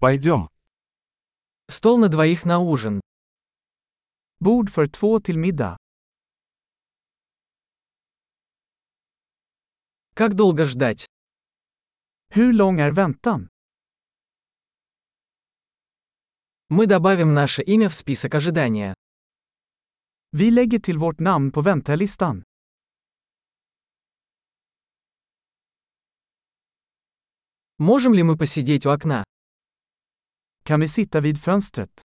Пойдем. Стол на двоих на ужин. Bord för två till middag. Как долго ждать? Hur lång är väntan? Мы добавим наше имя в список ожидания. Vi lägger till vårt namn på väntelistan. Можем ли мы посидеть у окна? Kan vi sitta vid fönstret?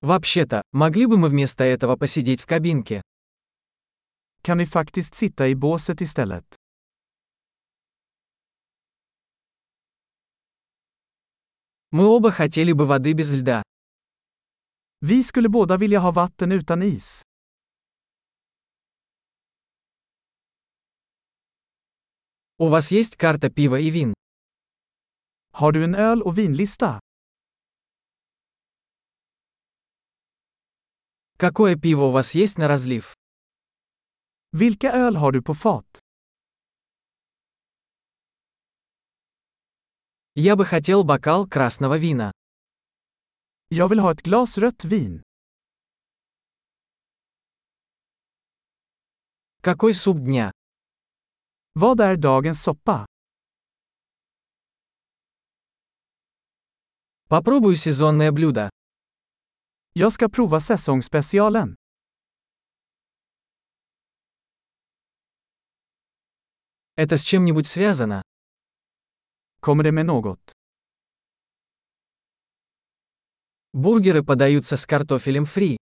Вообще-то, могли бы мы вместо этого посидеть в кабинке? Kan vi faktiskt sitta i båset istället? Мы оба хотели бы воды без льда. Vi skulle båda vilja ha vatten utan is. У вас есть карта пива и вин? Har du en öl och vinlista? Какое пиво у вас есть на разлив? Vilka öl har du på fat? Я бы хотел бокал красного вина. Jag vill ha ett glas rött vin. Какой суп дня? Vad är dagens soppa? Попробую сезонное блюдо. Jag ska prova säsongsspecialen. Это с чем-нибудь связано? Kommer det med något? Бургеры подаются с картофелем фри.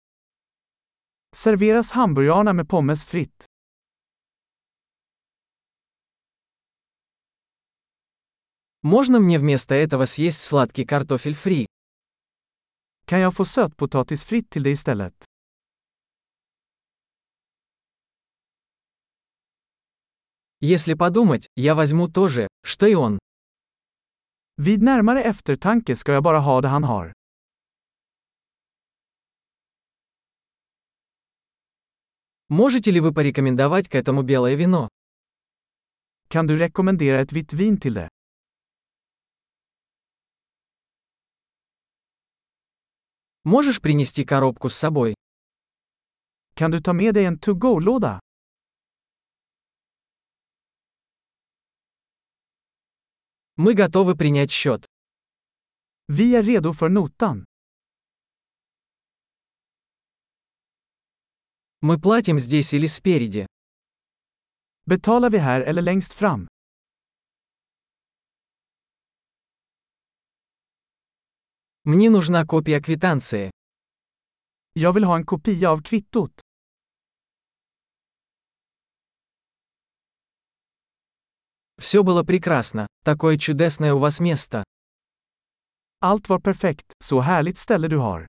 Serveras hamburgarna med pommes fritt? Можно мне вместо этого съесть сладкий картофель фри? Kan jag få sötpotatis fritt till det istället? Если подумать, я возьму то же, что и он. Vid närmare eftertanke ska jag bara ha det han har. Можете ли вы порекомендовать к этому белое вино? Kan du rekommendera ett vitt vin till det? Можешь принести коробку с собой? Kan du ta med dig en to-go-låda? Мы готовы принять счет. Vi är redo för notan. Мы платим здесь или спереди. Betalar vi här eller längst fram? Мне нужна копия квитанции. Jag vill ha en kopia av kvittot. Все было прекрасно. Такое чудесное у вас место. Allt var perfekt, så härligt ställe du har.